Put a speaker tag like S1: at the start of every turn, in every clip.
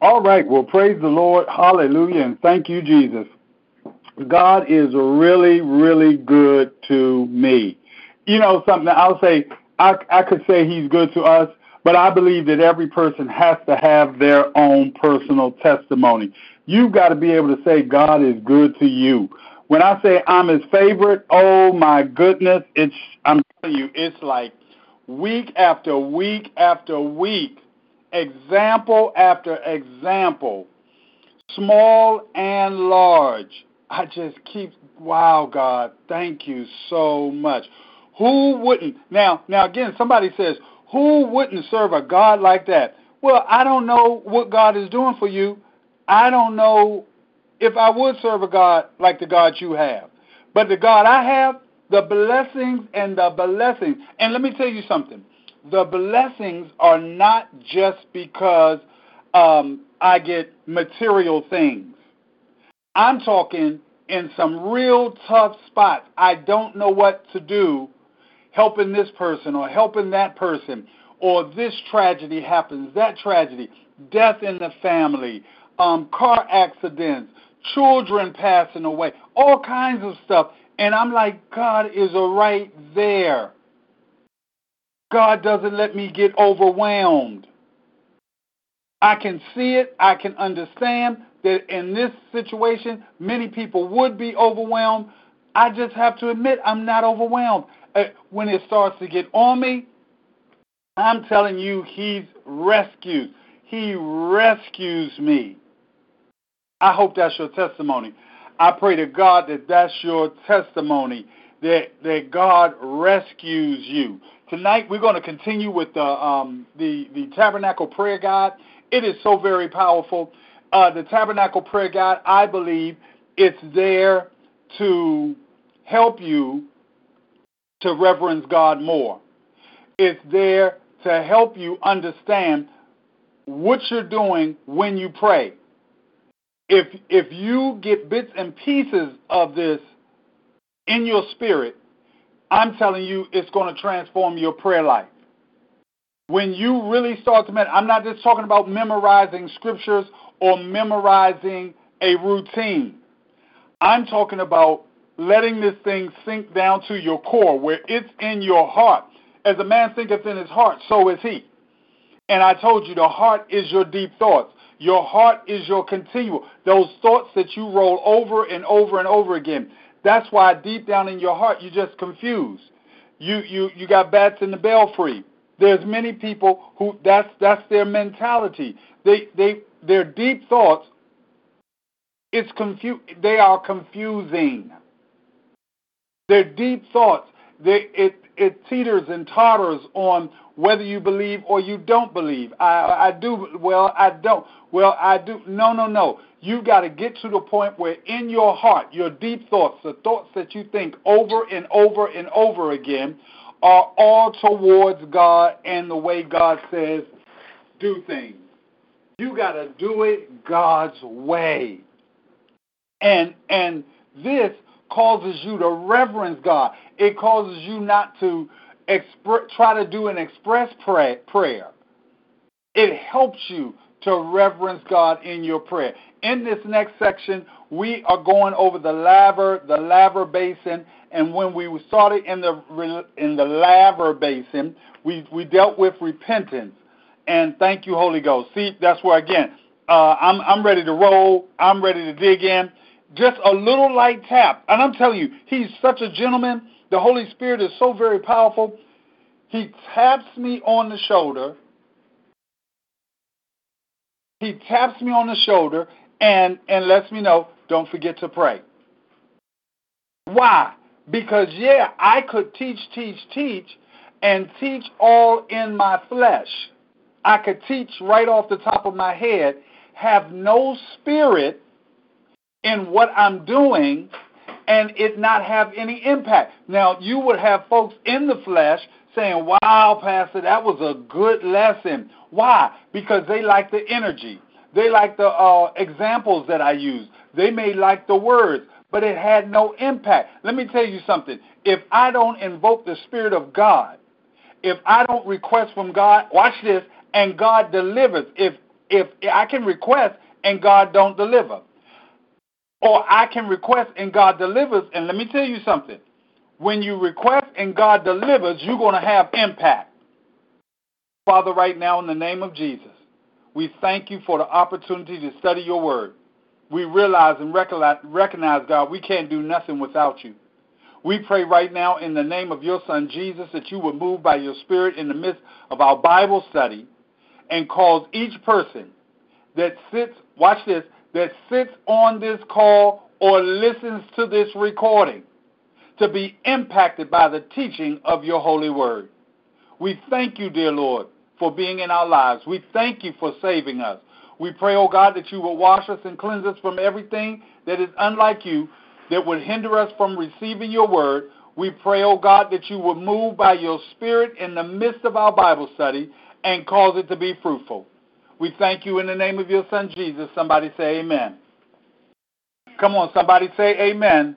S1: All right. Well, praise the Lord. Hallelujah. And thank you, Jesus. God is really, really good to me. You know something? I'll say I, I could say He's good to us, but I believe that every person has to have their own personal testimony. You've got to be able to say God is good to you. When I say I'm His favorite, oh my goodness, it's I'm telling you, it's like week after week after week, example after example, small and large. I just keep wow, God, thank you so much. Who wouldn't now now again somebody says, who wouldn't serve a God like that? Well, I don't know what God is doing for you. I don't know if I would serve a God like the God you have. But the God I have, the blessings and the blessings. And let me tell you something. The blessings are not just because um, I get material things. I'm talking in some real tough spots. I don't know what to do helping this person or helping that person or this tragedy happens, that tragedy, death in the family, um, car accidents, children passing away, all kinds of stuff. And I'm like, God is right there. God doesn't let me get overwhelmed. I can see it. I can understand that in this situation, many people would be overwhelmed. I just have to admit I'm not overwhelmed. Uh, when it starts to get on me, I'm telling you, He's rescued. He rescues me. I hope that's your testimony. I pray to God that that's your testimony, that, that God rescues you. Tonight we're going to continue with the, um, the, the Tabernacle Prayer Guide. It is so very powerful. Uh, the Tabernacle Prayer Guide, I believe, it's there to help you to reverence God more. It's there to help you understand what you're doing when you pray if if you get bits and pieces of this in your spirit, I'm telling you, it's going to transform your prayer life. When you really start to meditate, I'm not just talking about memorizing scriptures or memorizing a routine. I'm talking about letting this thing sink down to your core, where it's in your heart. As a man thinketh in his heart, so is he. And I told you, the heart is your deep thoughts. Your heart is your continual. Those thoughts that you roll over and over and over again. That's why deep down in your heart you're just confused. You you you got bats in the belfry. There's many people who that's that's their mentality. They they their deep thoughts it's confu- they are confusing. Their deep thoughts, they, it, it teeters and totters on whether you believe or you don't believe. I, I do, well, I don't. Well, I do. No, no, no. You got to get to the point where in your heart, your deep thoughts, the thoughts that you think over and over and over again, are all towards God and the way God says do things. You got to do it God's way. And and this causes you to reverence God. It causes you not to try to do an express pray- prayer. It helps you to reverence God in your prayer. In this next section, we are going over the laver, the laver basin, and when we started in the in the laver basin, we we dealt with repentance. And thank you, Holy Ghost. See, that's where again, uh, I'm I'm ready to roll. I'm ready to dig in. Just a little light tap, and I'm telling you, he's such a gentleman. The Holy Spirit is so very powerful. He taps me on the shoulder he taps me on the shoulder and, and lets me know, don't forget to pray. Why? Because, yeah, I could teach, teach, teach, and teach all in my flesh. I could teach right off the top of my head, have no spirit in what I'm doing, and it not have any impact. Now, you would have folks in the flesh saying, Wow, Pastor, that was a good lesson. Why? Because they like the energy. They like the uh, examples that I use. They may like the words, but it had no impact. Let me tell you something. If I don't invoke the Spirit of God, if I don't request from God, watch this, and God delivers. If if I can request and God don't deliver. Or I can request and God delivers. And let me tell you something. When you request and God delivers, you're going to have impact. Father, right now, in the name of Jesus, we thank you for the opportunity to study your word. We realize and recognize, God, we can't do nothing without you. We pray right now in the name of your Son Jesus that you would move by your Spirit in the midst of our Bible study and cause each person that sits, watch this, that sits on this call or listens to this recording to be impacted by the teaching of your holy word. We thank you, dear Lord, for being in our lives. We thank you for saving us. We pray, oh God, that you will wash us and cleanse us from everything that is unlike you, that would hinder us from receiving your word. We pray, oh God, that you will move by your spirit in the midst of our Bible study and cause it to be fruitful. We thank you in the name of your son Jesus. Somebody say amen. Come on, somebody say amen.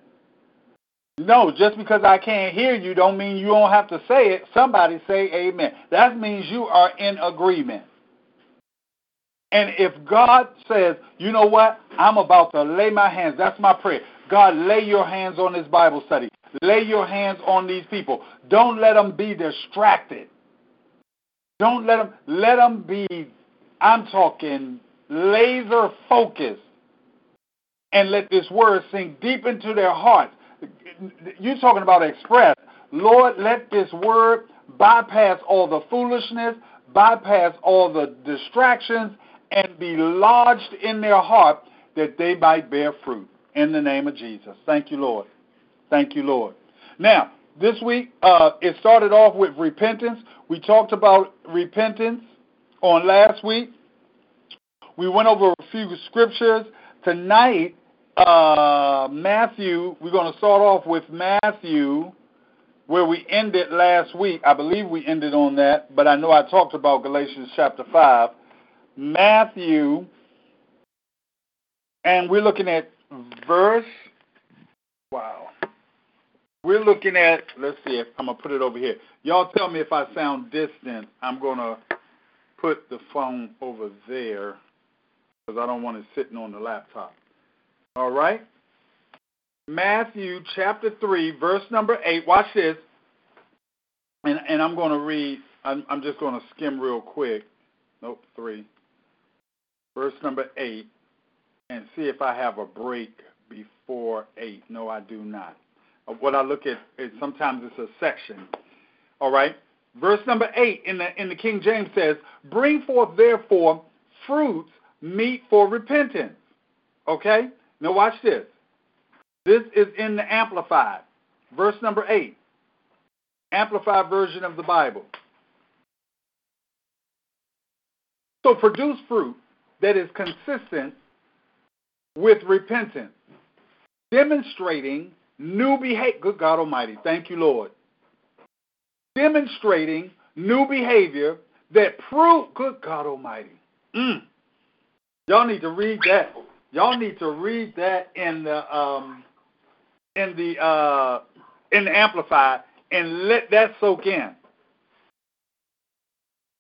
S1: No, just because I can't hear you don't mean you don't have to say it. Somebody say amen. That means you are in agreement. And if God says, you know what, I'm about to lay my hands, that's my prayer. God, lay your hands on this Bible study. Lay your hands on these people. Don't let them be distracted. Don't let them let them be I'm talking laser focused and let this word sink deep into their hearts. You're talking about express. Lord, let this word bypass all the foolishness, bypass all the distractions, and be lodged in their heart that they might bear fruit. In the name of Jesus. Thank you, Lord. Thank you, Lord. Now, this week, uh, it started off with repentance. We talked about repentance on last week. We went over a few scriptures. Tonight, uh, Matthew, we're going to start off with Matthew, where we ended last week. I believe we ended on that, but I know I talked about Galatians chapter 5. Matthew, and we're looking at verse, wow. We're looking at, let's see, if, I'm going to put it over here. Y'all tell me if I sound distant. I'm going to put the phone over there because I don't want it sitting on the laptop. All right? Matthew chapter 3, verse number 8. Watch this. And, and I'm going to read, I'm, I'm just going to skim real quick. Nope, 3. Verse number 8. And see if I have a break before 8. No, I do not. What I look at is sometimes it's a section. All right? Verse number 8 in the, in the King James says, Bring forth therefore fruits meet for repentance. Okay? Now watch this. This is in the Amplified, verse number 8. Amplified version of the Bible. So produce fruit that is consistent with repentance, demonstrating new behavior. Good God Almighty. Thank you, Lord. Demonstrating new behavior that prove, good God Almighty. Mm, Y'all need to read that. Y'all need to read that in the um, in the uh, in the amplified and let that soak in.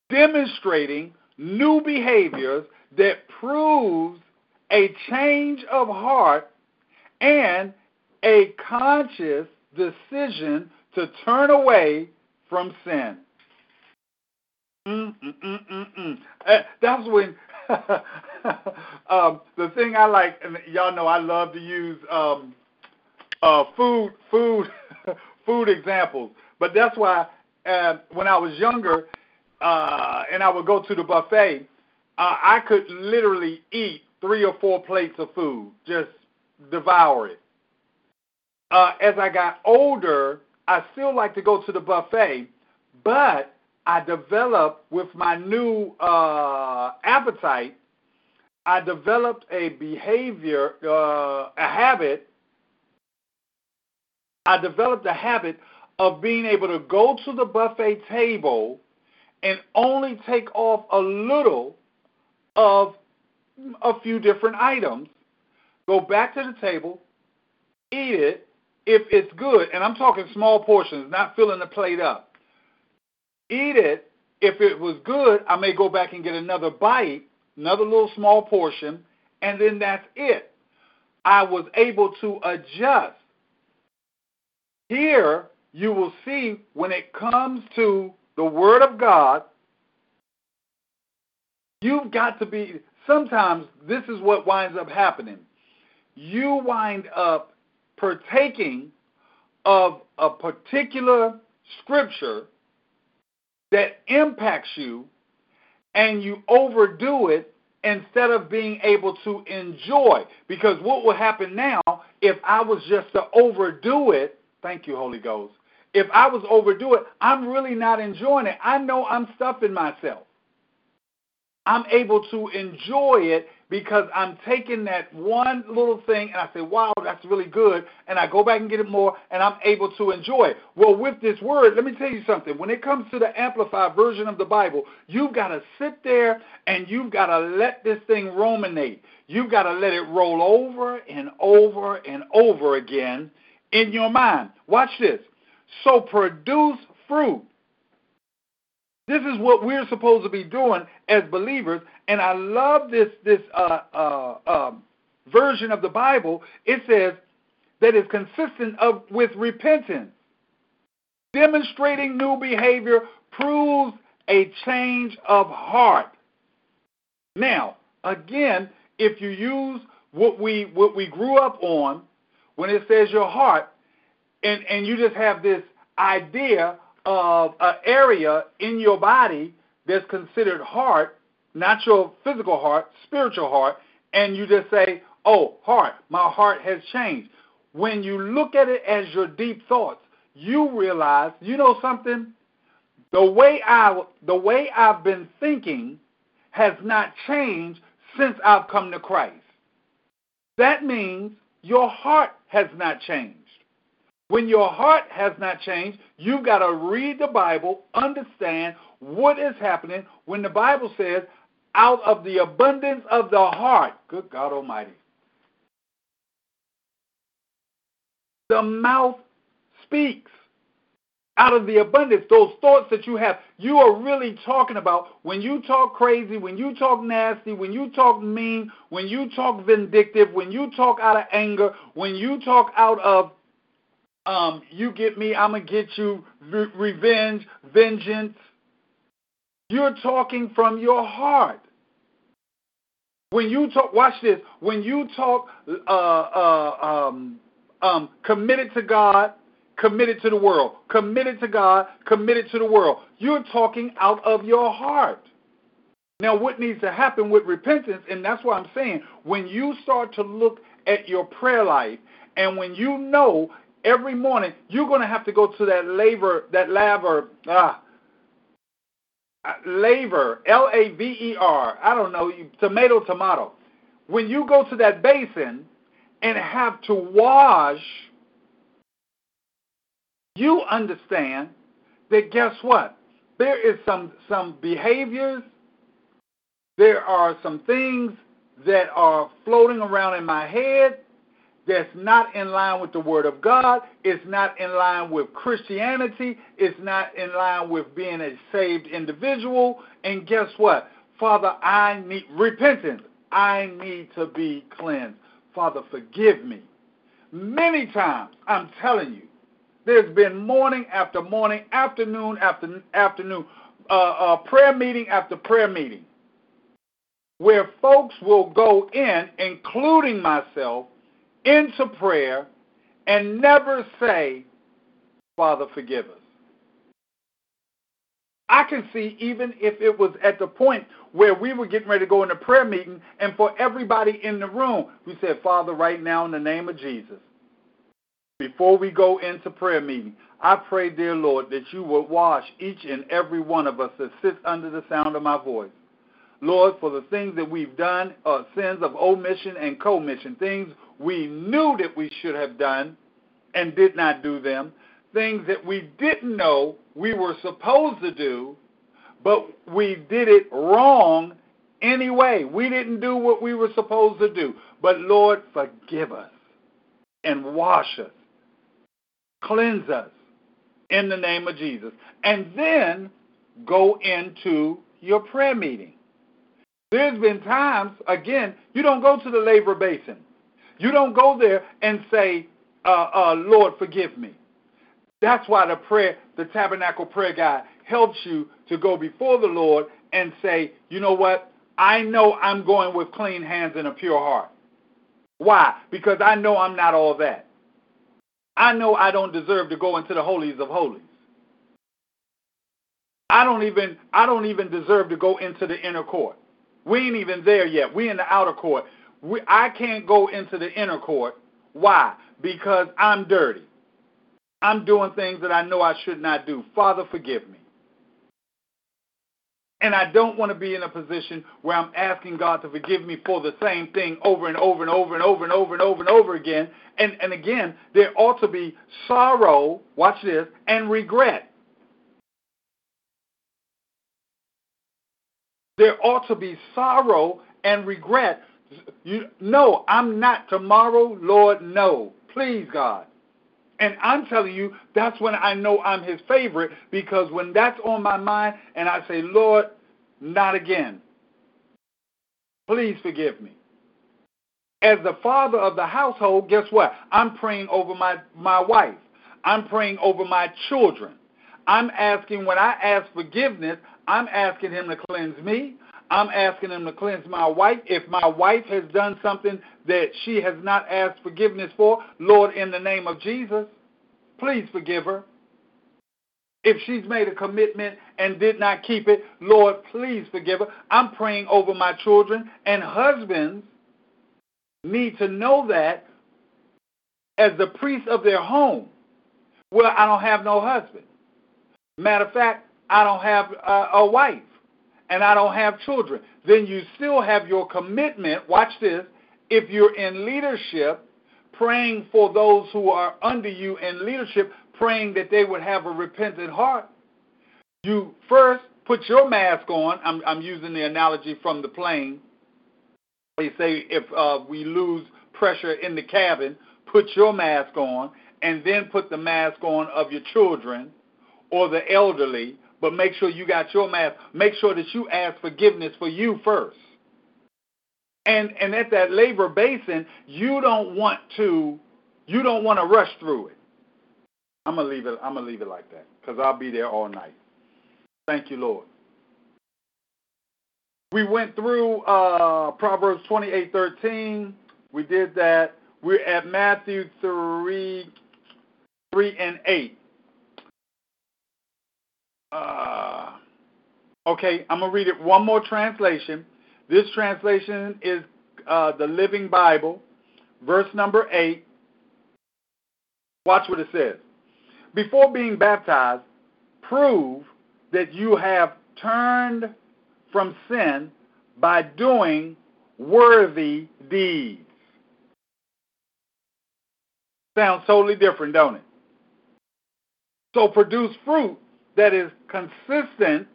S1: Demonstrating new behaviors that proves a change of heart and a conscious decision to turn away from sin. Uh, that's when um, the thing I like, and y'all know I love to use um, uh, food, food, food examples. But that's why uh, when I was younger, uh, and I would go to the buffet, uh, I could literally eat three or four plates of food, just devour it. Uh, as I got older, I still like to go to the buffet, but I developed with my new uh, appetite, I developed a behavior, uh, a habit. I developed a habit of being able to go to the buffet table and only take off a little of a few different items, go back to the table, eat it if it's good, and I'm talking small portions, not filling the plate up eat it. If it was good, I may go back and get another bite another little small portion, and then that's it. I was able to adjust. Here, you will see when it comes to the Word of God, you've got to be, sometimes this is what winds up happening. You wind up partaking of a particular scripture that impacts you and you overdo it instead of being able to enjoy. Because what will happen now if I was just to overdo it? Thank you, Holy Ghost. If I was overdo it, I'm really not enjoying it. I know I'm stuffing myself. I'm able to enjoy it because I'm taking that one little thing and I say, wow, that's really good. And I go back and get it more and I'm able to enjoy it. Well, with this word, let me tell you something. When it comes to the amplified version of the Bible, you've got to sit there and you've got to let this thing ruminate. You've got to let it roll over and over and over again in your mind. Watch this. So produce fruit this is what we're supposed to be doing as believers, and I love this this uh, uh, uh, version of the Bible. It says that is consistent of with repentance. Demonstrating new behavior proves a change of heart. Now, again, if you use what we what we grew up on, when it says your heart, and and you just have this idea of an area in your body that's considered heart, not your physical heart, spiritual heart, and you just say, oh, heart, my heart has changed. When you look at it as your deep thoughts, you realize, you know something? The way I the way I've been thinking has not changed since I've come to Christ. That means your heart has not changed. When your heart has not changed, you've got to read the Bible, understand what is happening when the Bible says, out of the abundance of the heart, good God Almighty, the mouth speaks. Out of the abundance, those thoughts that you have, you are really talking about when you talk crazy, when you talk nasty, when you talk mean, when you talk vindictive, when you talk out of anger, when you talk out of um, you get me, I'm going to get you, re- revenge, vengeance. You're talking from your heart. When you talk, watch this. When you talk uh, uh, um, um, committed to God, committed to the world, committed to God, committed to the world, you're talking out of your heart. Now, what needs to happen with repentance, and that's what I'm saying, when you start to look at your prayer life, and when you know every morning, you're going to have to go to that labor, that laver, ah, laver, L A V E R, I don't know, tomato, tomato. When you go to that basin and have to wash, you understand that guess what? There is some some behaviors, there are some things that are floating around in my head that's not in line with the Word of God, it's not in line with Christianity, it's not in line with being a saved individual. And guess what? Father, I need repentance. I need to be cleansed. Father, forgive me. Many times, I'm telling you, there's been morning after morning, afternoon after afternoon, uh, uh, prayer meeting after prayer meeting, where folks will go in, including myself, into prayer and never say, Father, forgive us. I can see even if it was at the point where we were getting ready to go in a prayer meeting, and for everybody in the room, we said, Father, right now in the name of Jesus, before we go into prayer meeting, I pray, dear Lord, that you will wash each and every one of us that sits under the sound of my voice. Lord, for the things that we've done, uh, sins of omission and commission, things we knew that we should have done and did not do them, things that we didn't know we were supposed to do, but we did it wrong anyway. We didn't do what we were supposed to do. But Lord, forgive us and wash us, cleanse us in the name of Jesus. And then go into your prayer meeting. There's been times, again, you don't go to the labor basin. You don't go there and say, uh, uh, Lord, forgive me. That's why the prayer, the tabernacle prayer guide helps you to go before the Lord and say, you know what? I know I'm going with clean hands and a pure heart. Why? Because I know I'm not all that. I know I don't deserve to go into the holies of holies. I don't even I don't even deserve to go into the inner court. We ain't even there yet. We in the outer court. We, I can't go into the inner court. Why? Because I'm dirty. I'm doing things that I know I should not do. Father, forgive me. And I don't want to be in a position where I'm asking God to forgive me for the same thing over and over and over and over and over and over and over again. And, and again, there ought to be sorrow, watch this, and regret. There ought to be sorrow and regret. You, no, I'm not tomorrow, Lord, no. Please, God. And I'm telling you, that's when I know I'm his favorite because when that's on my mind and I say, Lord, not again. Please forgive me. As the father of the household, guess what? I'm praying over my, my wife. I'm praying over my children. I'm asking, when I ask forgiveness, I'm asking him to cleanse me. I'm asking him to cleanse my wife. If my wife has done something that she has not asked forgiveness for, Lord, in the name of Jesus, please forgive her. If she's made a commitment and did not keep it, Lord, please forgive her. I'm praying over my children, and husbands need to know that as the priest of their home. Well, I don't have no husband. Matter of fact, I don't have a, a wife and I don't have children. Then you still have your commitment. Watch this. If you're in leadership, praying for those who are under you in leadership, praying that they would have a repentant heart, you first put your mask on. I'm, I'm using the analogy from the plane. They say if uh, we lose pressure in the cabin, put your mask on, and then put the mask on of your children or the elderly but make sure you got your mask. Make sure that you ask forgiveness for you first. And and at that labor basin, you don't want to you don't want to rush through it. I'm gonna leave it. I'm gonna leave it like that because I'll be there all night. Thank you, Lord. We went through uh, Proverbs 28:13. We did that. We're at Matthew 3, 3 and 8. Uh, okay, I'm going to read it one more translation. This translation is uh, the Living Bible, verse number 8. Watch what it says. Before being baptized, prove that you have turned from sin by doing worthy deeds. Sounds totally different, don't it? So produce fruit that is consistent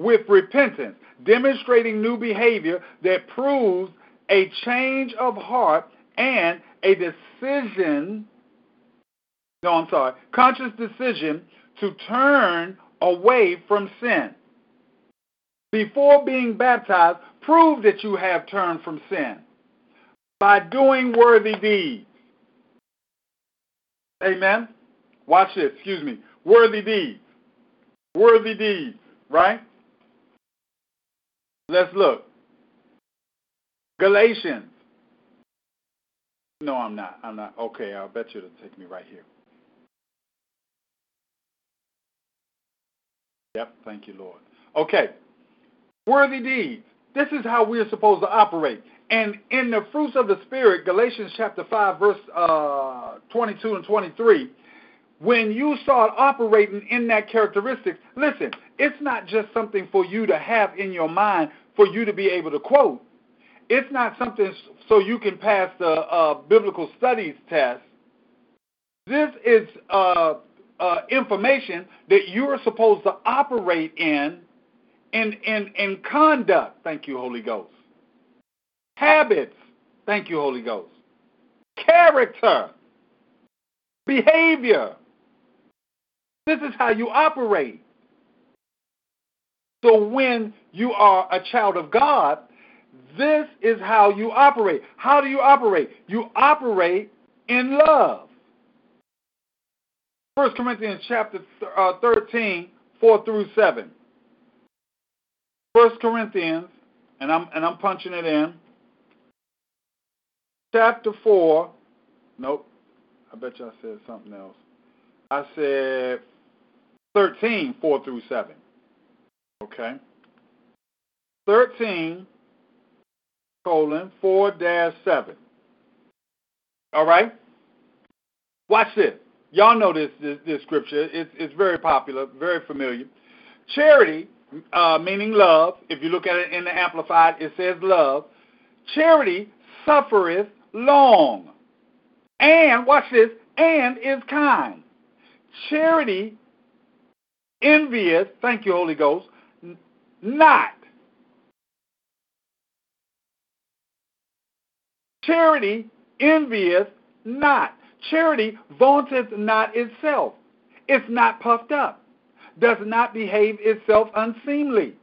S1: with repentance, demonstrating new behavior that proves a change of heart and a decision, no, I'm sorry, conscious decision to turn away from sin. Before being baptized, prove that you have turned from sin by doing worthy deeds. Amen. Watch this, excuse me. Worthy deeds. Worthy deeds, right? Let's look. Galatians. No, I'm not. I'm not. Okay, I'll bet you it'll take me right here. Yep, thank you, Lord. Okay. Worthy deeds. This is how we're supposed to operate. And in the fruits of the Spirit, Galatians chapter 5, verse uh, 22 and 23, when you start operating in that characteristic, listen, it's not just something for you to have in your mind for you to be able to quote. It's not something so you can pass the uh, biblical studies test. This is uh, uh, information that you are supposed to operate in, in, in, in conduct. Thank you, Holy Ghost. Habits. Thank you, Holy Ghost. Character. Behavior. This is how you operate. So when you are a child of God, this is how you operate. How do you operate? You operate in love. 1 Corinthians chapter uh, 13, 4 through 7. 1 Corinthians, and I'm and I'm punching it in. Chapter 4. Nope. I bet you I said something else. I said 13, 4 through 7. Okay. 13 colon 4 dash 7. All right? Watch this. Y'all know this, this, this scripture. It's, it's very popular, very familiar. Charity, uh, meaning love, if you look at it in the Amplified, it says love. Charity suffereth long. And, watch this, and is kind. Charity envieth, thank you, Holy Ghost, not. Charity envieth not. Charity vaunteth not itself, It's not puffed up, does not behave itself unseemly,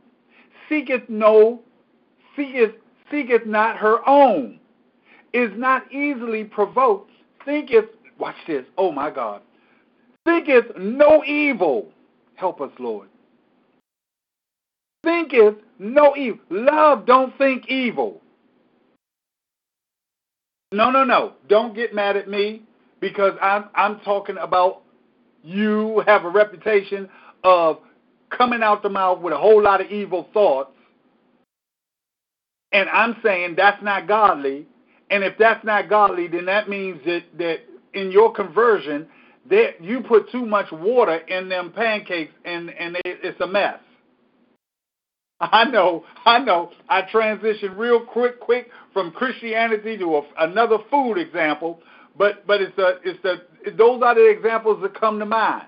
S1: seeketh no, seeketh, seeketh not her own, is not easily provoked, thinketh, watch this, oh my God, thinketh no evil. Help us, Lord. Thinketh no evil. Love don't think evil. No, no, no. Don't get mad at me because I'm I'm talking about you have a reputation of coming out the mouth with a whole lot of evil thoughts. And I'm saying that's not godly. And if that's not godly, then that means that, that in your conversion, that you put too much water in them pancakes and, and it's a mess. I know, I know. I transitioned real quick, quick from Christianity to a, another food example, but but it's the it's the those are the examples that come to mind.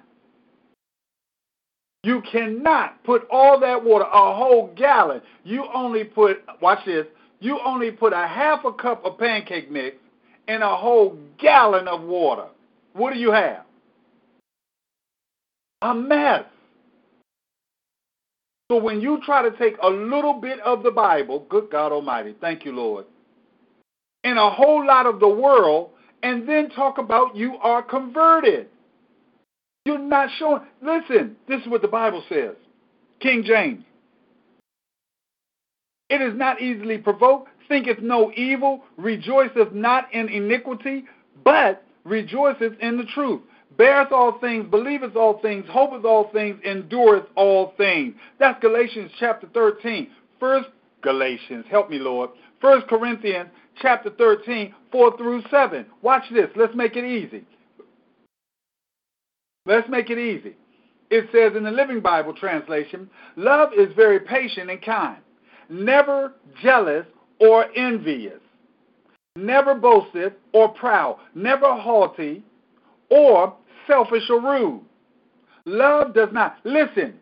S1: You cannot put all that water, a whole gallon. You only put watch this. You only put a half a cup of pancake mix in a whole gallon of water. What do you have? A mess. So when you try to take a little bit of the Bible, good God Almighty, thank you, Lord, and a whole lot of the world, and then talk about you are converted. You're not showing. Listen, this is what the Bible says. King James. It is not easily provoked, thinketh no evil, rejoiceth not in iniquity, but rejoiceth in the truth beareth all things, believeth all things, hopeth all things, endureth all things. That's Galatians chapter 13. First Galatians, help me, Lord. First Corinthians chapter 13, 4 through 7. Watch this. Let's make it easy. Let's make it easy. It says in the Living Bible translation, love is very patient and kind, never jealous or envious, never boasteth or proud, never haughty or selfish or rude. Love does not listen.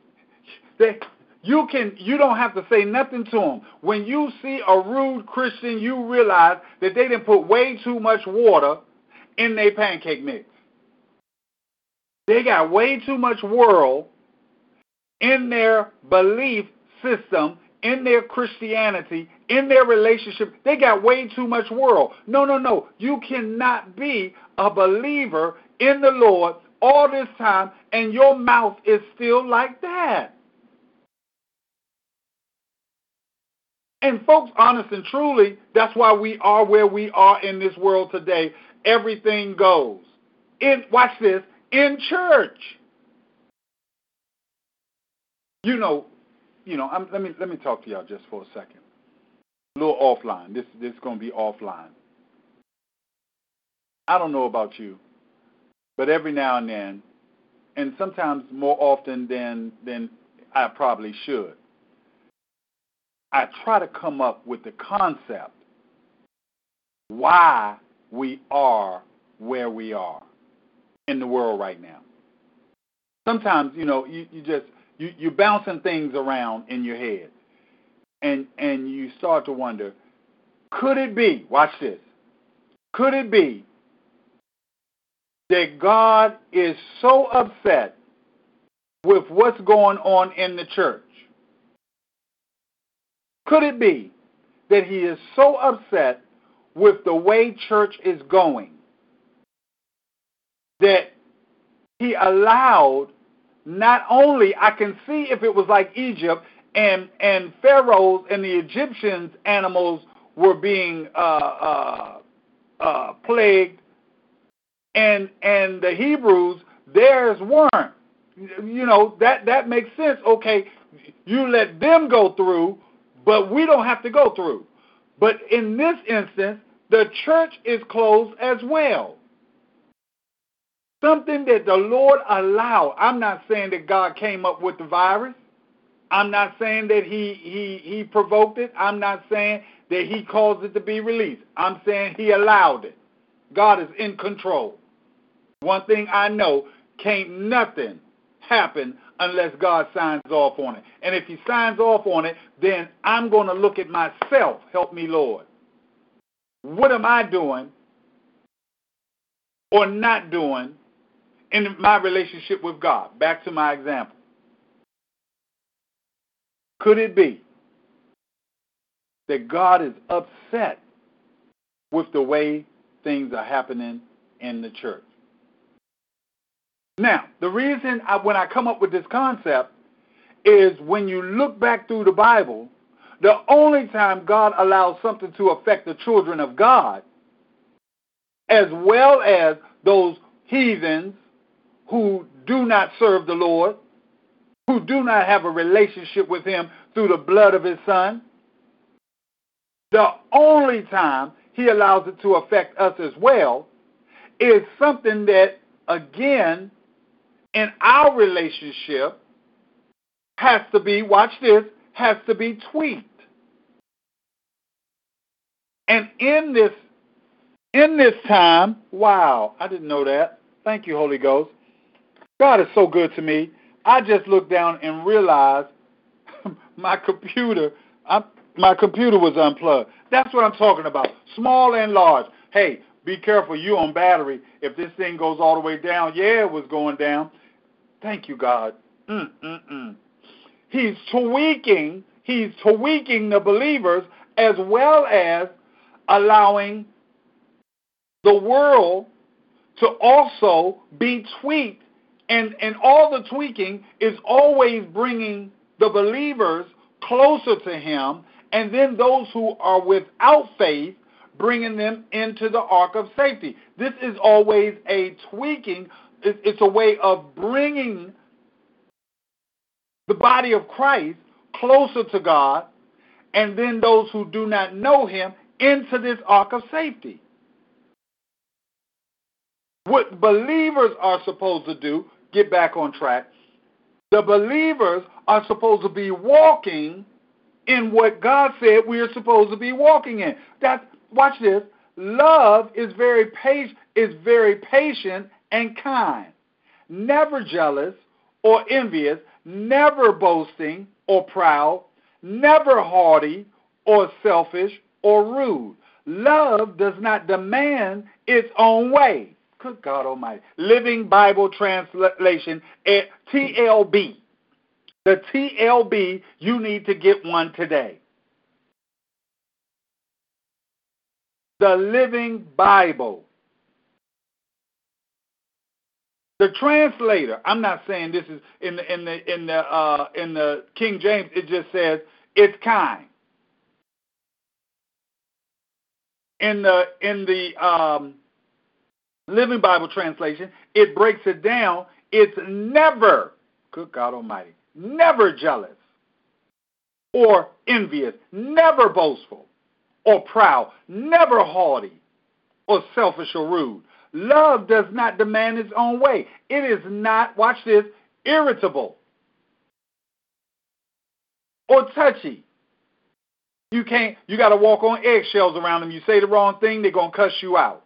S1: They, you can you don't have to say nothing to them. When you see a rude Christian, you realize that they didn't put way too much water in their pancake mix. They got way too much world in their belief system, in their Christianity, in their relationship. They got way too much world. No, no, no. You cannot be a believer in the Lord all this time, and your mouth is still like that. And folks, honest and truly, that's why we are where we are in this world today. Everything goes. In watch this, in church. You know, you know, I'm, let me let me talk to y'all just for a second. A little offline. This this is gonna be offline. I don't know about you, but every now and then, and sometimes more often than than I probably should, I try to come up with the concept why we are where we are in the world right now. Sometimes, you know, you, you just you, you're bouncing things around in your head and and you start to wonder, could it be, watch this, could it be that God is so upset with what's going on in the church? Could it be that he is so upset with the way church is going that he allowed not only I can see if it was like Egypt and and Pharaoh's and the Egyptians animals were being uh, uh, uh, plagued, and and the Hebrews theirs weren't. You know that that makes sense. Okay, you let them go through, but we don't have to go through. But in this instance, the church is closed as well. Something that the Lord allowed. I'm not saying that God came up with the virus. I'm not saying that he he he provoked it. I'm not saying that he caused it to be released. I'm saying he allowed it. God is in control. One thing I know, can't nothing happen unless God signs off on it. And if he signs off on it, then I'm going to look at myself. Help me, Lord. What am I doing or not doing in my relationship with God? Back to my example. Could it be that God is upset with the way things are happening in the church? Now, the reason I, when I come up with this concept is when you look back through the Bible, the only time God allows something to affect the children of God, as well as those heathens who do not serve the Lord, who do not have a relationship with Him through the blood of His Son, the only time He allows it to affect us as well is something that, again, in our relationship has to be, watch this, has to be tweaked. And in this in this time, wow, I didn't know that. Thank you, Holy Ghost. God is so good to me. I just looked down and realized my computer, I, my computer was unplugged. That's what I'm talking about. Small and large. Hey, be careful. You on battery. If this thing goes all the way down, yeah, it was going down. Thank you, God. Mm-mm-mm. He's tweaking. He's tweaking the believers as well as allowing the world to also be tweaked. And, and all the tweaking is always bringing the believers closer to Him, and then those who are without faith, bringing them into the ark of safety. This is always a tweaking it's a way of bringing the body of Christ closer to God and then those who do not know him into this ark of safety. What believers are supposed to do, get back on track, the believers are supposed to be walking in what God said we are supposed to be walking in. That's watch this. Love is very patient is very patient and kind, never jealous or envious, never boasting or proud, never haughty or selfish or rude. Love does not demand its own way. Good God Almighty. Living Bible Translation, TLB. The TLB, you need to get one today. The Living Bible. The translator, I'm not saying this is in the in the in the uh, in the King James. It just says it's kind. In the in the um, Living Bible translation, it breaks it down. It's never, good God Almighty, never jealous or envious, never boastful or proud, never haughty or selfish or rude Love does not demand its own way. It is not, watch this, irritable or touchy. You can't, you got to walk on eggshells around them. You say the wrong thing, they're going to cuss you out.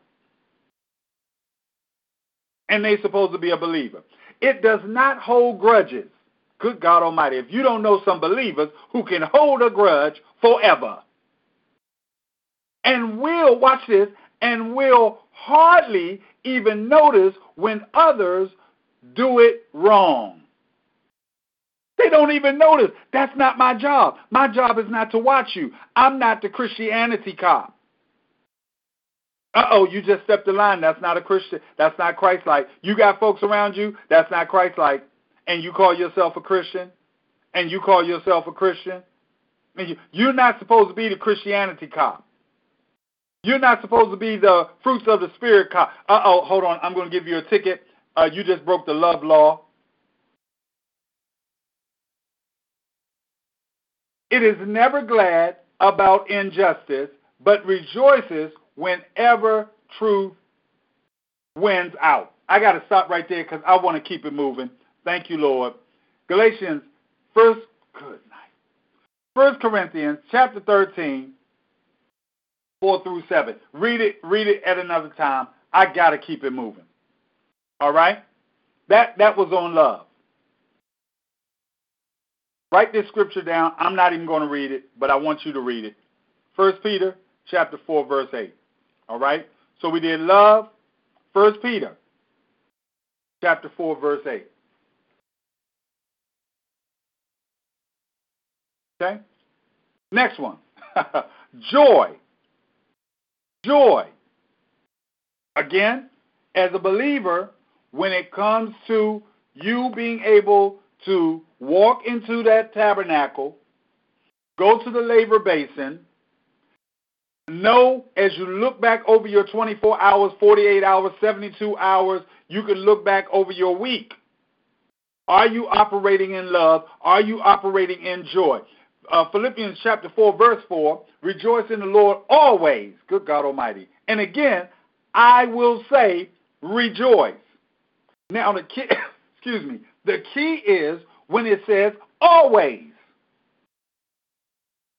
S1: And they're supposed to be a believer. It does not hold grudges. Good God Almighty. If you don't know some believers who can hold a grudge forever and will, watch this, and will hardly even notice when others do it wrong. They don't even notice. That's not my job. My job is not to watch you. I'm not the Christianity cop. Uh oh, you just stepped the line. That's not a Christian. That's not Christ like. You got folks around you. That's not Christ like. And you call yourself a Christian? And you call yourself a Christian? And you, you're not supposed to be the Christianity cop. You're not supposed to be the fruits of the Spirit cop. Uh oh, hold on. I'm going to give you a ticket. Uh, you just broke the love law. It is never glad about injustice, but rejoices whenever truth wins out. I got to stop right there because I want to keep it moving. Thank you, Lord. Galatians, first, good night. First Corinthians, chapter 13, 4 through 7. Read it, read it at another time. I got to keep it moving. All right? That that was on love. Write this scripture down. I'm not even going to read it, but I want you to read it. First Peter chapter 4 verse 8. All right? So we did love, First Peter chapter 4 verse 8. Okay? Next one. Joy. Joy. Again, as a believer, when it comes to you being able to walk into that tabernacle, go to the laver basin, know as you look back over your 24 hours, 48 hours, 72 hours, you can look back over your week. Are you operating in love? Are you operating in joy? Uh, Philippians chapter 4, verse 4 Rejoice in the Lord always. Good God Almighty. And again, I will say, rejoice. Now, the key, excuse me, the key is when it says always.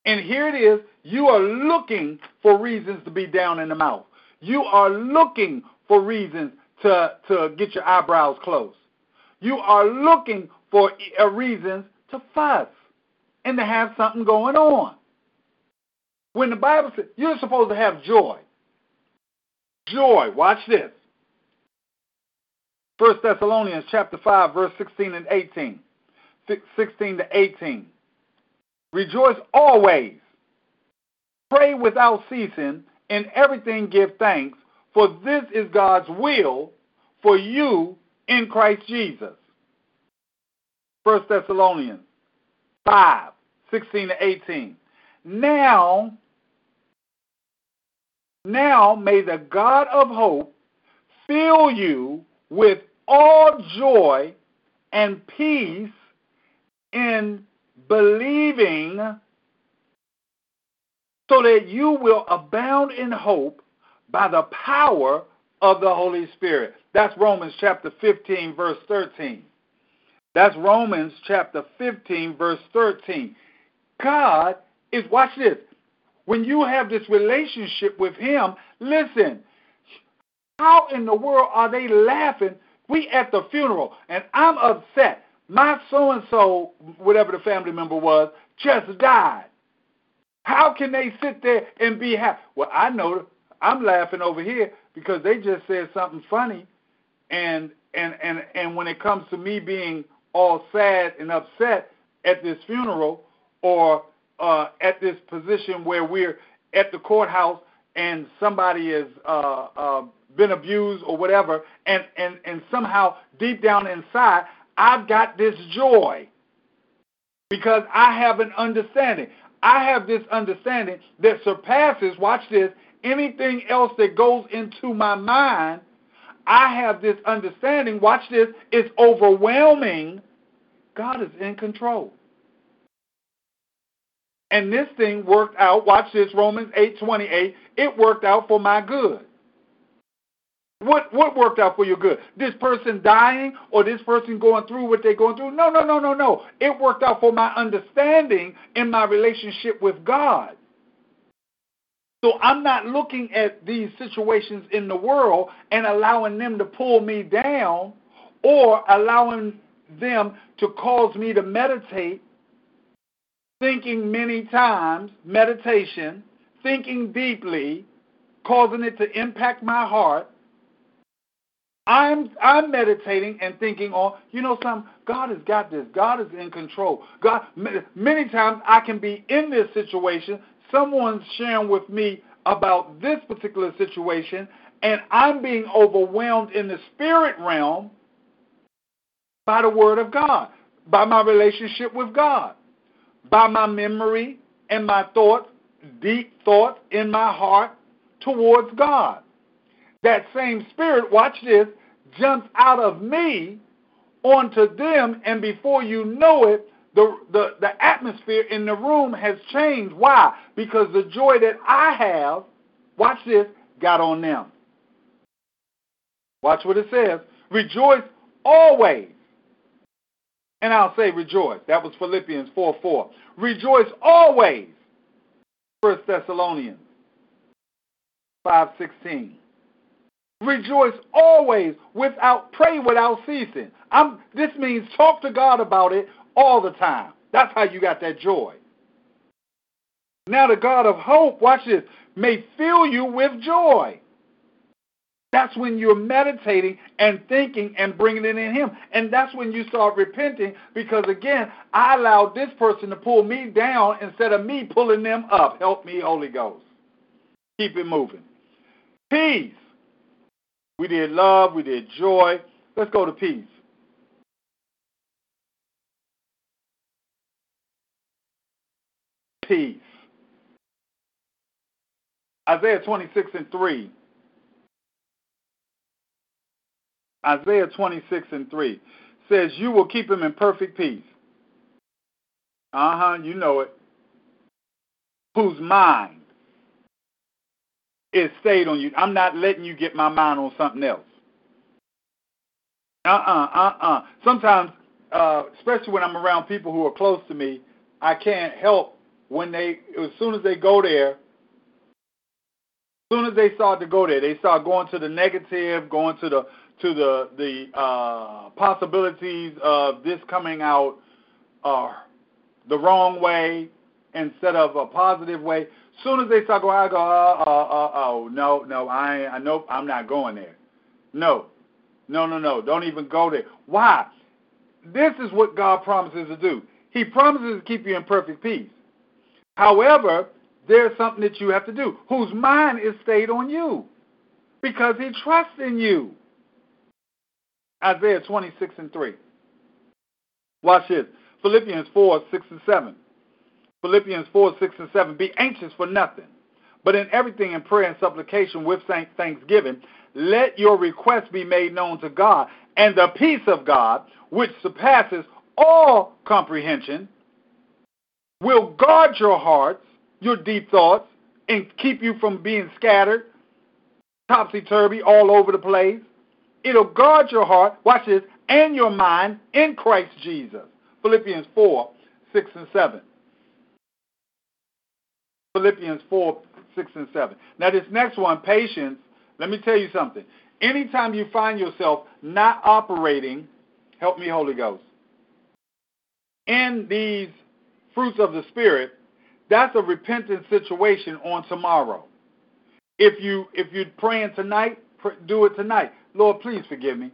S1: And here it is, you are looking for reasons to be down in the mouth. You are looking for reasons to, to get your eyebrows closed. You are looking for uh, reasons to fuss and to have something going on. When the Bible says you're supposed to have joy. Joy, watch this. 1 Thessalonians chapter 5, verse 16 and 18. 16 to 18. Rejoice always. Pray without ceasing. In everything give thanks, for this is God's will for you in Christ Jesus. 1 Thessalonians 5, 16 to 18. Now, now may the God of hope fill you with all joy and peace in believing so that you will abound in hope by the power of the Holy Spirit. That's Romans chapter 15, verse 13. That's Romans chapter 15, verse 13. God is, watch this, when you have this relationship with Him, listen, how in the world are they laughing? We at the funeral, and I'm upset. My so and so, whatever the family member was, just died. How can they sit there and be happy? Well, I know I'm laughing over here because they just said something funny, and and and and when it comes to me being all sad and upset at this funeral or uh, at this position where we're at the courthouse and somebody has uh, uh, been abused or whatever, and, and, and somehow deep down inside, I've got this joy because I have an understanding. I have this understanding that surpasses, watch this, anything else that goes into my mind. I have this understanding, watch this, it's overwhelming. God is in control. And this thing worked out, watch this, Romans 8:28, it worked out for my good. What what worked out for your good? This person dying or this person going through what they're going through? No, no, no, no, no. It worked out for my understanding in my relationship with God. So I'm not looking at these situations in the world and allowing them to pull me down or allowing them to cause me to meditate, thinking many times, meditation, thinking deeply, causing it to impact my heart I'm I'm meditating and thinking on, you know, something. God has got this. God is in control. God, many times I can be in this situation. Someone's sharing with me about this particular situation, and I'm being overwhelmed in the spirit realm by the Word of God, by my relationship with God, by my memory and my thoughts, deep thoughts in my heart towards God. That same spirit, watch this, jumps out of me onto them, and before you know it, the, the, the atmosphere in the room has changed. Why? Because the joy that I have, watch this, got on them. Watch what it says. Rejoice always. And I'll say rejoice. That was Philippians 4 4. Rejoice always. 1 Thessalonians 5 16. Rejoice always without pray without ceasing. I'm, this means talk to God about it all the time. That's how you got that joy. Now the God of hope, watch this, may fill you with joy. That's when you're meditating and thinking and bringing it in Him. And that's when you start repenting because, again, I allowed this person to pull me down instead of me pulling them up. Help me, Holy Ghost. Keep it moving. Peace. We did love, we did joy. Let's go to peace. Peace. Isaiah 26 and 3. Isaiah 26 and 3 says, You will keep him in perfect peace. Uh huh, you know it. Whose mind is stayed on you. I'm not letting you get my mind on something else. Uh uh, uh uh. Sometimes, uh, especially when I'm around people who are close to me, I can't help when they, as soon as they go there, as soon as they start to go there, they start going to the negative, going to the to the the uh, possibilities of this coming out uh, the wrong way instead of a positive way. Soon as they start going, I go, oh, oh, oh, oh, no, no, I, I nope, I'm not going there. No, no, no, no, don't even go there. Why? This is what God promises to do. He promises to keep you in perfect peace. However, there's something that you have to do. Whose mind is stayed on you because he trusts in you. Isaiah 26 and 3. Watch this. Philippians 4, 6 and 7. Philippians 4, 6 and 7. Be anxious for nothing, but in everything in prayer and supplication with thanksgiving, let your requests be made known to God, and the peace of God, which surpasses all comprehension, will guard your hearts, your deep thoughts, and keep you from being scattered, topsy turvy, all over the place. It'll guard your heart, watch this, and your mind in Christ Jesus. Philippians 4, 6 and 7. Philippians 4, 6 and 7. Now, this next one, patience, let me tell you something. Anytime you find yourself not operating, help me, Holy Ghost, in these fruits of the Spirit, that's a repentant situation on tomorrow. If you if you're praying tonight, do it tonight. Lord, please forgive me.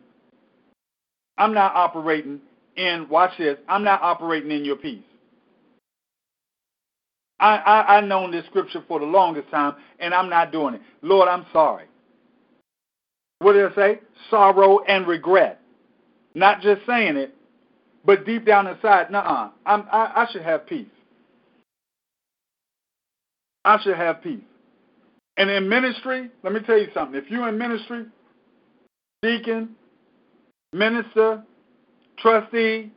S1: I'm not operating in, watch this, I'm not operating in your peace. I, I, I've known this scripture for the longest time, and I'm not doing it. Lord, I'm sorry. What did I say? Sorrow and regret. Not just saying it, but deep down inside, nuh-uh. I'm, I, I should have peace. I should have peace. And in ministry, let me tell you something. If you're in ministry, deacon, minister, trustee,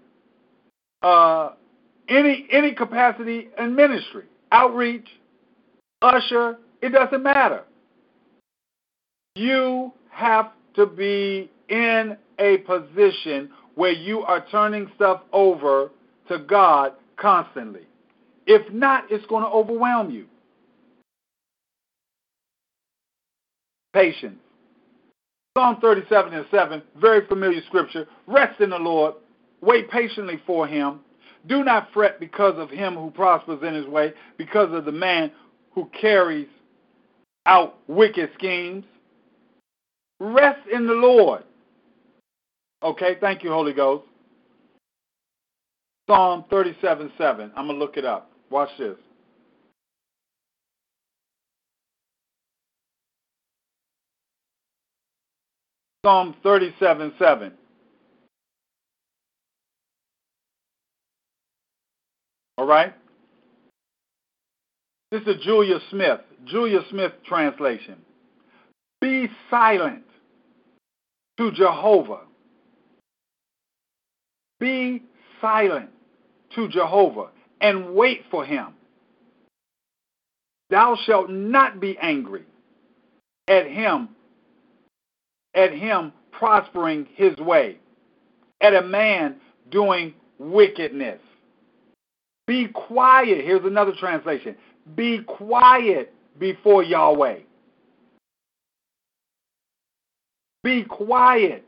S1: uh, any any capacity in ministry, outreach, usher, it doesn't matter. You have to be in a position where you are turning stuff over to God constantly. If not, it's going to overwhelm you. Patience. Psalm 37 and 7, very familiar scripture. Rest in the Lord, wait patiently for him. Do not fret because of him who prospers in his way, because of the man who carries out wicked schemes. Rest in the Lord. Okay, thank you, Holy Ghost. Psalm 37 7. I'm going to look it up. Watch this. Psalm 37 7. All right? This is Julia Smith, Julia Smith translation. Be silent to Jehovah. Be silent to Jehovah and wait for him. Thou shalt not be angry at him, at him prospering his way, at a man doing wickedness. Be quiet. Here's another translation. Be quiet before Yahweh. Be quiet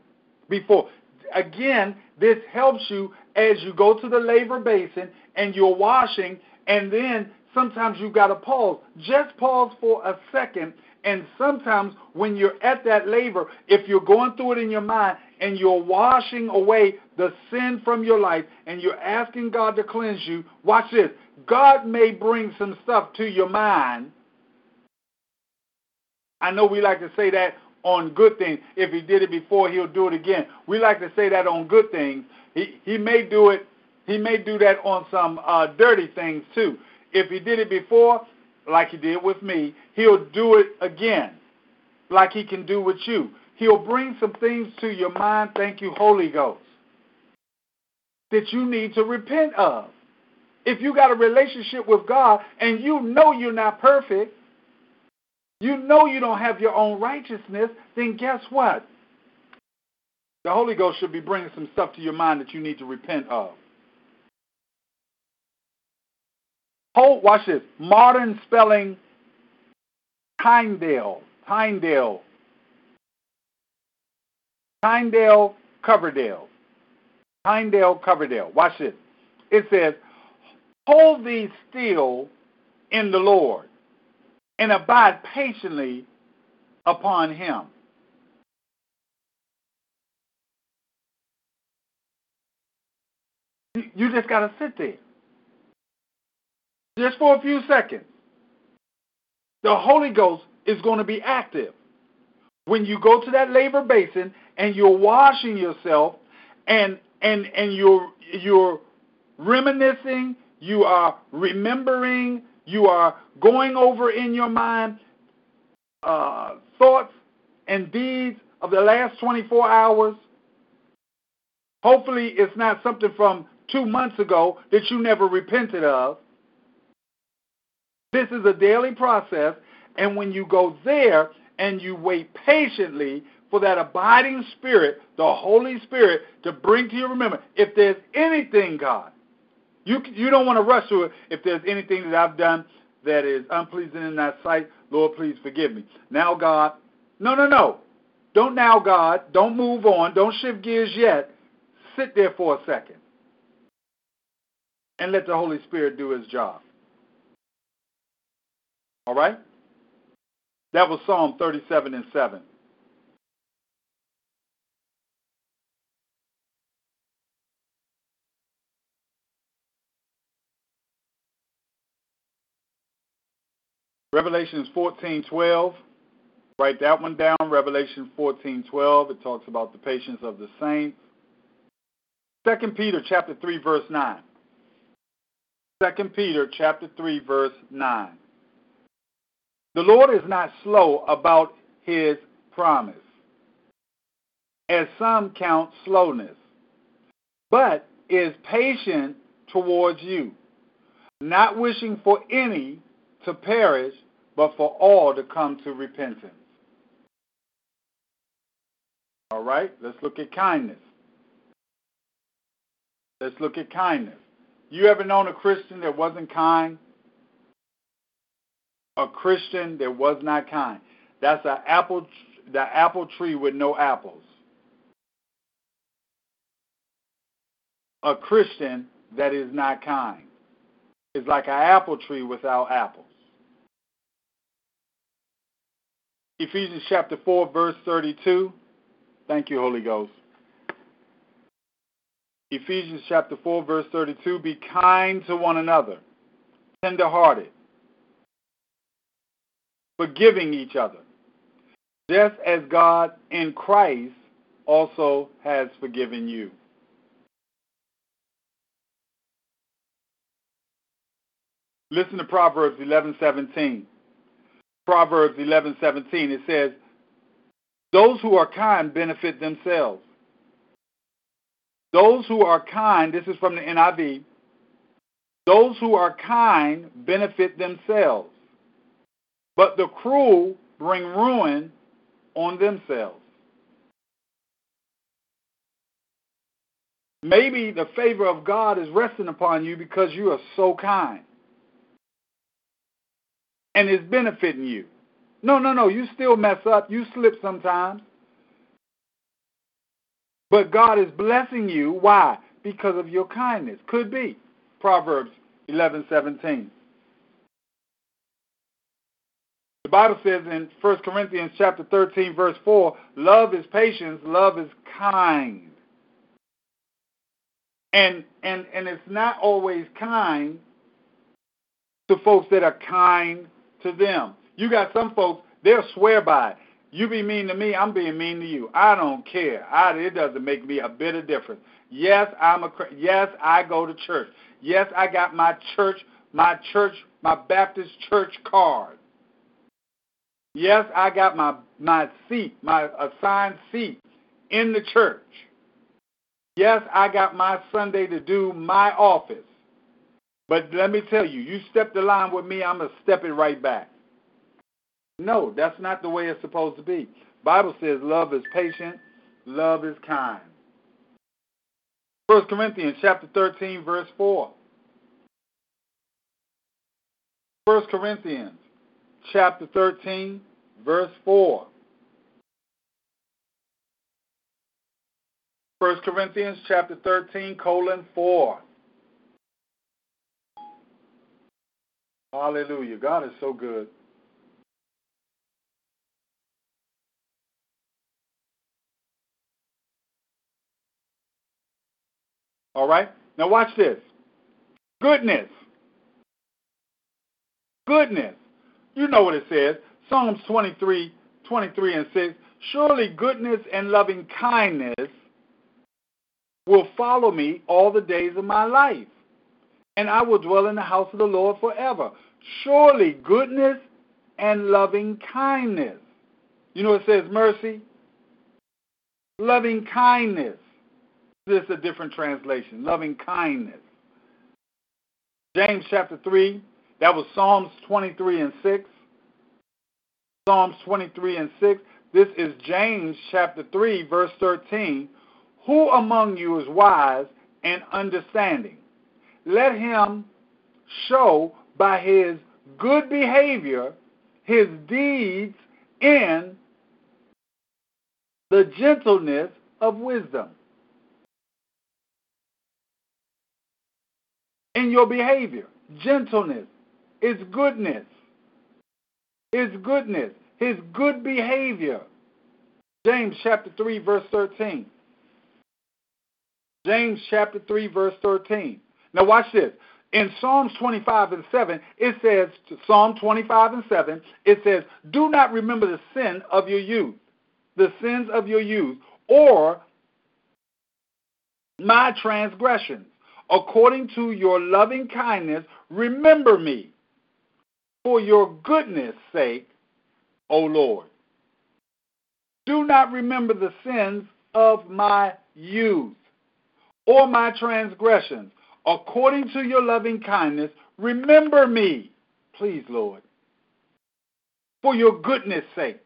S1: before. Again, this helps you as you go to the laver basin and you're washing, and then sometimes you've got to pause. Just pause for a second. And sometimes when you're at that laver, if you're going through it in your mind and you're washing away the sin from your life and you're asking God to cleanse you, watch this. God may bring some stuff to your mind. I know we like to say that on good things. If he did it before, he'll do it again. We like to say that on good things. He he may do it. He may do that on some uh, dirty things too. If he did it before, like he did with me, he'll do it again, like he can do with you. He'll bring some things to your mind. Thank you, Holy Ghost, that you need to repent of. If you got a relationship with God and you know you're not perfect, you know you don't have your own righteousness, then guess what? The Holy Ghost should be bringing some stuff to your mind that you need to repent of. Hold, watch this. Modern spelling Tyndale. Tyndale. Tyndale Coverdale. Tyndale Coverdale. Watch this. It says, Hold thee still in the Lord and abide patiently upon him. You just got to sit there. Just for a few seconds. The Holy Ghost is going to be active. When you go to that laver basin and you're washing yourself and and and you're you're reminiscing, you are remembering, you are going over in your mind uh, thoughts and deeds of the last 24 hours. Hopefully, it's not something from two months ago that you never repented of. This is a daily process, and when you go there and you wait patiently for that abiding spirit, the Holy Spirit, to bring to your remembrance, if there's anything, God, you you don't want to rush to it. If there's anything that I've done that is unpleasing in that sight, Lord, please forgive me. Now, God, no, no, no. Don't now, God. Don't move on. Don't shift gears yet. Sit there for a second and let the Holy Spirit do his job. All right? That was Psalm 37 and 7. Revelation 14:12. Write that one down. Revelation 14:12. It talks about the patience of the saints. Second Peter chapter 3 verse 9. Second Peter chapter 3 verse 9. The Lord is not slow about his promise, as some count slowness, but is patient towards you, not wishing for any to perish, but for all to come to repentance. All right, let's look at kindness. Let's look at kindness. You ever known a Christian that wasn't kind? A Christian that was not kind. That's an apple the apple tree with no apples. A Christian that is not kind is like an apple tree without apples. Ephesians chapter 4, verse 32. Thank you, Holy Ghost. Ephesians chapter 4, verse 32 Be kind to one another, tender hearted, forgiving each other, just as God in Christ also has forgiven you. Listen to Proverbs 11:17. Proverbs 11:17 it says, "Those who are kind benefit themselves. Those who are kind, this is from the NIV, those who are kind benefit themselves, but the cruel bring ruin on themselves. Maybe the favor of God is resting upon you because you are so kind and it's benefiting you. No, no, no. You still mess up. You slip sometimes. But God is blessing you. Why? Because of your kindness. Could be. Proverbs 11:17. The Bible says in 1 Corinthians chapter 13 verse 4, love is patience, love is kind. And and and it's not always kind to folks that are kind to them. You got some folks, they'll swear by it. You be mean to me, I'm being mean to you. I don't care. I, it doesn't make me a bit of difference. Yes, I'm a yes, I go to church. Yes, I got my church, my church, my Baptist church card. Yes, I got my my seat, my assigned seat in the church. Yes, I got my Sunday to do my office. But let me tell you, you step the line with me, I'm going to step it right back. No, that's not the way it's supposed to be. Bible says love is patient, love is kind. 1 Corinthians chapter 13 verse 4. 1 Corinthians chapter 13 verse 4. 1 Corinthians chapter 13 colon 4. Hallelujah. God is so good. All right? Now watch this. Goodness. Goodness. You know what it says. Psalms 23, 23 and 6. Surely goodness and loving kindness will follow me all the days of my life and I will dwell in the house of the Lord forever. Surely goodness and loving kindness. You know it says mercy? Loving kindness. This is a different translation. Loving kindness. James chapter 3, that was Psalms 23 and 6. Psalms 23 and 6. This is James chapter 3, verse 13. Who among you is wise and understanding? Let him show by his good behavior his deeds in the gentleness of wisdom. In your behavior, gentleness is goodness. Is goodness. His good behavior. James chapter 3, verse 13. James chapter 3, verse 13. Now watch this. In Psalms 25 and 7, it says, Psalm 25 and 7, it says, Do not remember the sin of your youth, the sins of your youth, or my transgressions. According to your loving kindness, remember me for your goodness' sake, O Lord. Do not remember the sins of my youth or my transgressions according to your loving kindness, remember me, please, Lord, for your goodness' sake.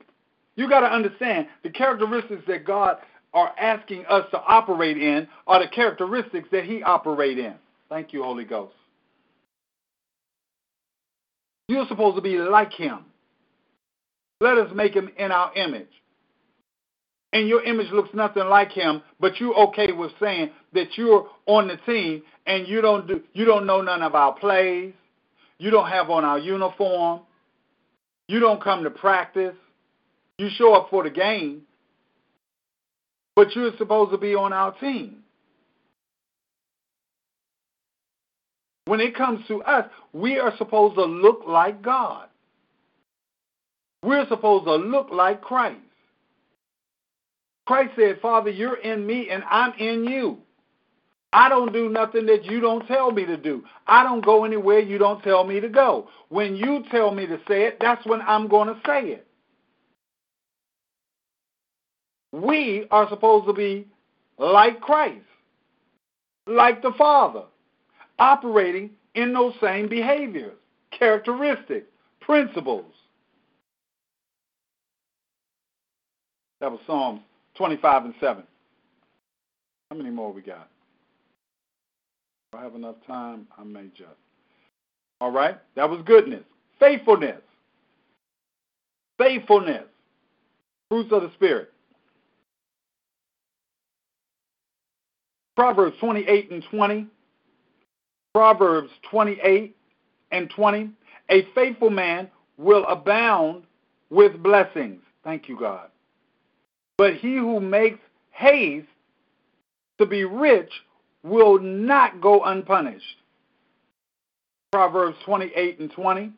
S1: You got to understand the characteristics that God are asking us to operate in are the characteristics that He operate in. Thank you, Holy Ghost. You're supposed to be like Him. Let us make Him in our image and your image looks nothing like him, but you're okay with saying that you're on the team and you don't do you don't know none of our plays, you don't have on our uniform, you don't come to practice, you show up for the game, but you're supposed to be on our team. when it comes to us, we are supposed to look like God. We're supposed to look like Christ. Christ said, Father, you're in me and I'm in you. I don't do nothing that you don't tell me to do. I don't go anywhere you don't tell me to go. When you tell me to say it, that's when I'm going to say it. We are supposed to be like Christ, like the Father, operating in those same behaviors, characteristics, principles. That was Psalms 25 and 7. How many more we got? If I have enough time, I may just. All right? That was goodness. Faithfulness. Faithfulness. Fruits of the Spirit. Proverbs 28 and 20. Proverbs 28 and 20. A faithful man will abound with blessings. Thank you, God. But he who makes haste to be rich will not go unpunished. Proverbs 28 and 20.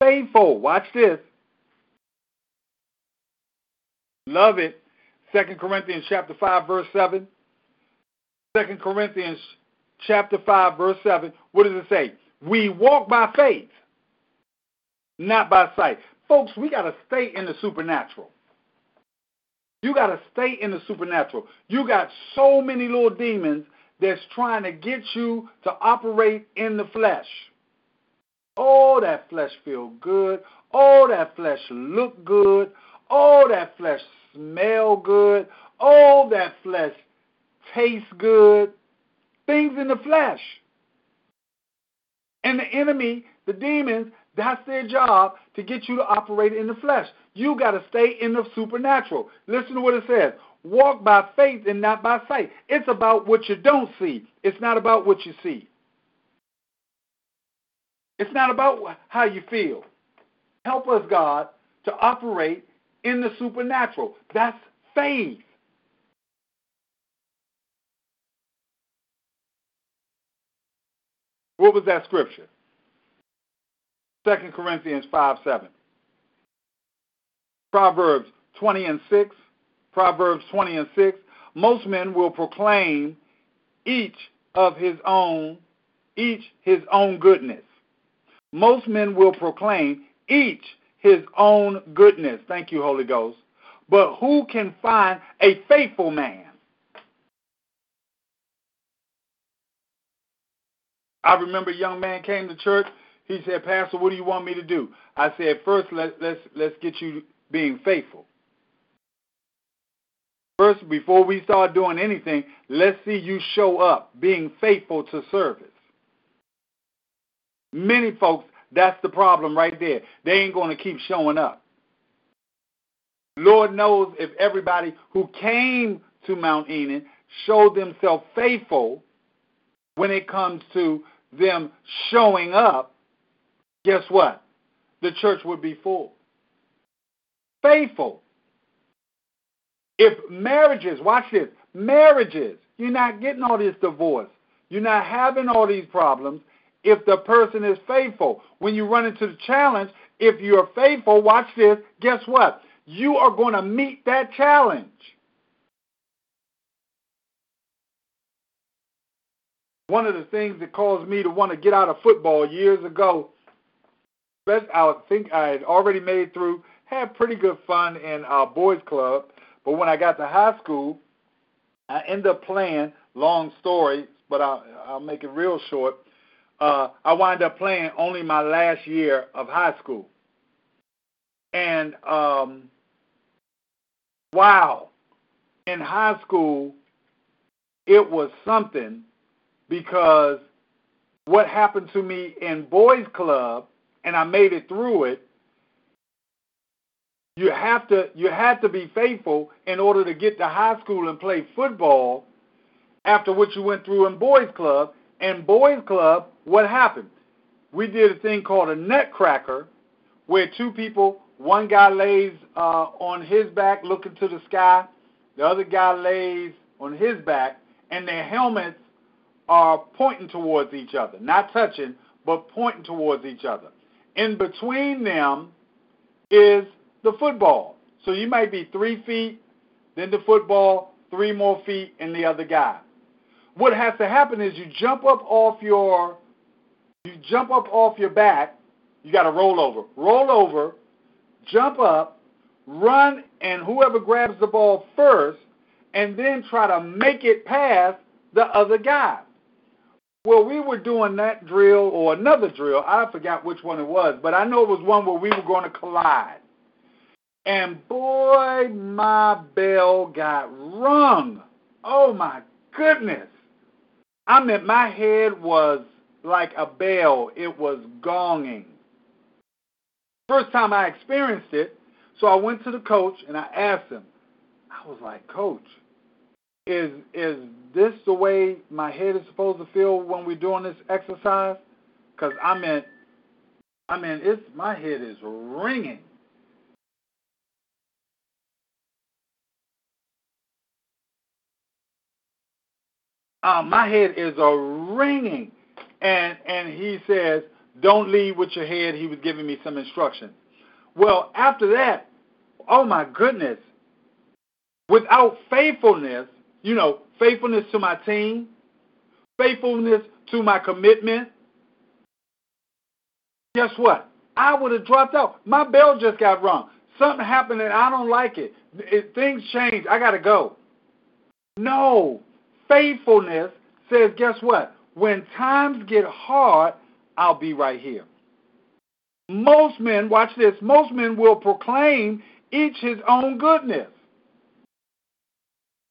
S1: Faithful, watch this. Love it. 2 Corinthians chapter 5 verse 7. 2 Corinthians chapter 5 verse 7. What does it say? We walk by faith, not by sight. Folks, we got to stay in the supernatural. You got to stay in the supernatural. You got so many little demons that's trying to get you to operate in the flesh. Oh, that flesh feel good. Oh, that flesh look good. Oh, that flesh smell good. Oh, that flesh taste good. Things in the flesh. And the enemy, the demons, that's their job to get you to operate in the flesh. You got to stay in the supernatural. Listen to what it says. Walk by faith and not by sight. It's about what you don't see. It's not about what you see. It's not about how you feel. Help us, God, to operate in the supernatural. That's faith. What was that scripture? 2 Corinthians 5 7. Proverbs 20 and 6. Proverbs 20 and 6. Most men will proclaim each of his own, each his own goodness. Most men will proclaim each his own goodness. Thank you, Holy Ghost. But who can find a faithful man? I remember a young man came to church he said, Pastor, what do you want me to do? I said, first let, let's let's get you being faithful. First, before we start doing anything, let's see you show up, being faithful to service. Many folks, that's the problem right there. They ain't going to keep showing up. Lord knows if everybody who came to Mount Enon showed themselves faithful when it comes to them showing up, guess what? The church would be full. Faithful. If marriages, watch this, marriages, you're not getting all this divorce. You're not having all these problems if the person is faithful. When you run into the challenge, if you're faithful, watch this, guess what? You are going to meet that challenge. One of the things that caused me to want to get out of football years ago I think I had already made through, had pretty good fun in our boys club, but when I got to high school, I ended up playing. Long story, but I'll, I'll make it real short. Uh, I wound up playing only my last year of high school, and um, wow, in high school, it was something because what happened to me in boys club and I made it through it, you have to you had to be faithful in order to get to high school and play football after what you went through in boys club. And boys club, what happened? We did a thing called a nutcracker, where two people, one guy lays uh, on his back looking to the sky, the other guy lays on his back, and their helmets are pointing towards each other, not touching, but pointing towards each other. In between them is the football. So you might be three feet, then the football, three more feet, and the other guy. What has to happen is you jump up off your you jump up off your back, you got to roll over. Roll over, jump up, run, and whoever grabs the ball first, and then try to make it past the other guy. Well, we were doing that drill or another drill. I forgot which one it was, but I know it was one where we were going to collide. And boy, my bell got rung. Oh my goodness. I mean, my head was like a bell, it was gonging. First time I experienced it, so I went to the coach and I asked him, I was like, Coach, is is this the way my head is supposed to feel when we're doing this exercise? Because I mean, I mean, it's my head is ringing. Um, my head is a ringing, and and he says, "Don't leave with your head." He was giving me some instruction. Well, after that, oh my goodness, without faithfulness, you know, faithfulness to my team, faithfulness to my commitment, guess what? I would have dropped out. My bell just got rung. Something happened and I don't like it. it things change. I got to go. No. Faithfulness says, guess what? When times get hard, I'll be right here. Most men, watch this, most men will proclaim each his own goodness.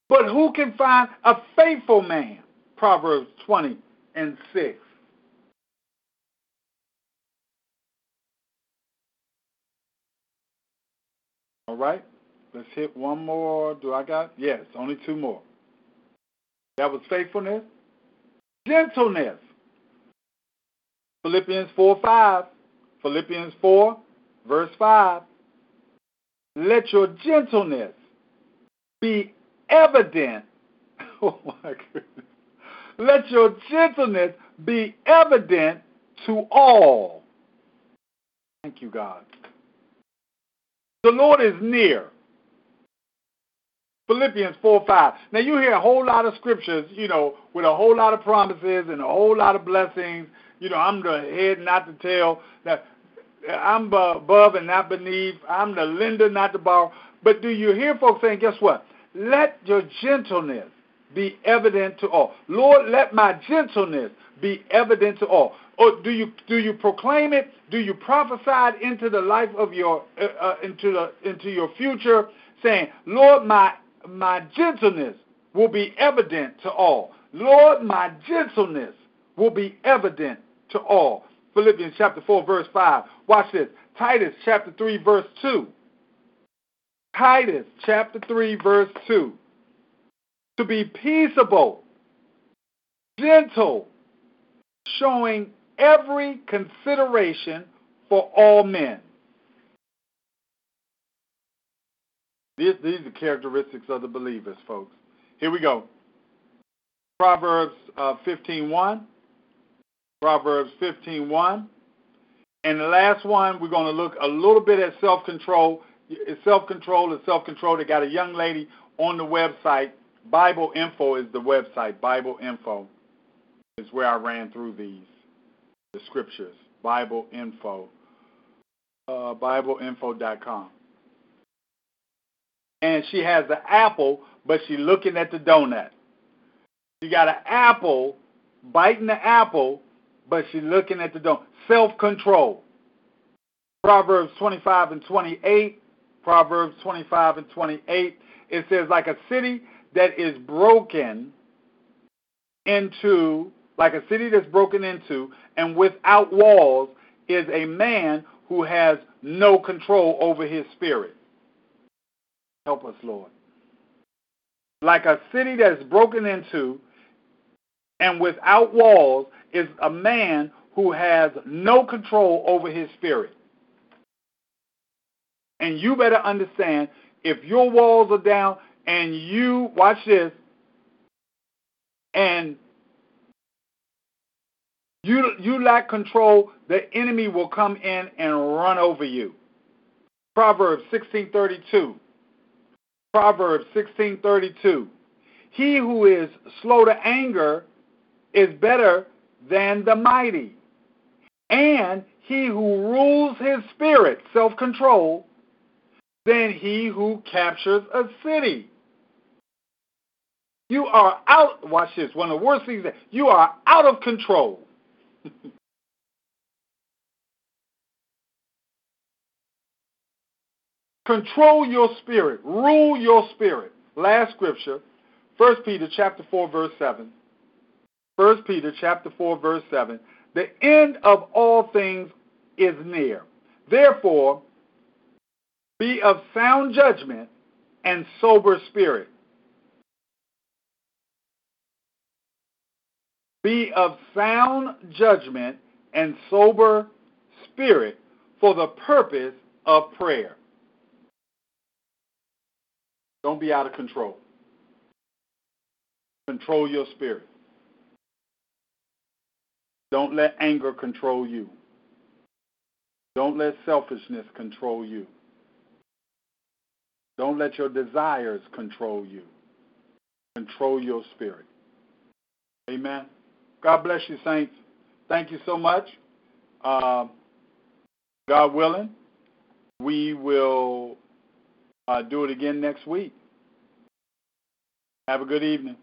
S1: But who can find a faithful man? Proverbs 20 and 6. All right, let's hit one more. Do I got? Yes, only two more. That was faithfulness, gentleness. Philippians 4 5. Philippians 4, verse 5. Let your gentleness be evident. Oh my goodness. Let your gentleness be evident to all. Thank you, God. The Lord is near. Philippians 4 5. Now, you hear a whole lot of scriptures, you know, with a whole lot of promises and a whole lot of blessings. You know, I'm the head, not the tail. That I'm above and not beneath. I'm the lender, not the borrower. But do you hear folks saying, guess what? Let your gentleness be evident to all. Lord, let my gentleness be evident to all. Or do you do you proclaim it? Do you prophesy it into the life of your uh, uh, into the into your future, saying, Lord, my my gentleness will be evident to all. Lord, my gentleness will be evident to all. Philippians chapter 4, verse 5. Watch this. Titus chapter 3, verse 2. Titus chapter 3, verse 2. To be peaceable, gentle, showing every consideration for all men. These, these are characteristics of the believers, folks. Here we go. Proverbs uh, 15.1. Proverbs 15.1. And the last one, we're going to look a little bit at self-control. Self-control is self-control. They got a young lady on the website. Bible Info is the website. Bible Info is where I ran through these, the scriptures. Bible Info. Uh, BibleInfo.com and she has the apple, but she's looking at the donut. She got an apple, biting the apple, but she's looking at the donut. Self control. Proverbs 25 and 28. Proverbs 25 and 28. It says, like a city that is broken into, like a city that's broken into and without walls, is a man who has no control over his spirit. Help us, Lord. Like a city that is broken into and without walls is a man who has no control over his spirit. And you better understand if your walls are down and you, watch this, and You you lack control, the enemy will come in and run over you. Proverbs 16:32. Proverbs 16:32. He who is slow to anger is better than the mighty. And he who rules his spirit, self-control, than he who captures a city. You are out, watch this, one of the worst things that you are out of control. Control your spirit, rule your spirit. Last scripture, 1 Peter chapter 4 verse 7. 1 Peter chapter 4 verse 7. The end of all things is near. Therefore, be of sound judgment and sober spirit. Be of sound judgment and sober spirit for the purpose of prayer. Don't be out of control. Control your spirit. Don't let anger control you. Don't let selfishness control you. Don't let your desires control you. Control your spirit. Amen. God bless you, saints. Thank you so much. Uh, God willing, we will uh, do it again next week. Have a good evening.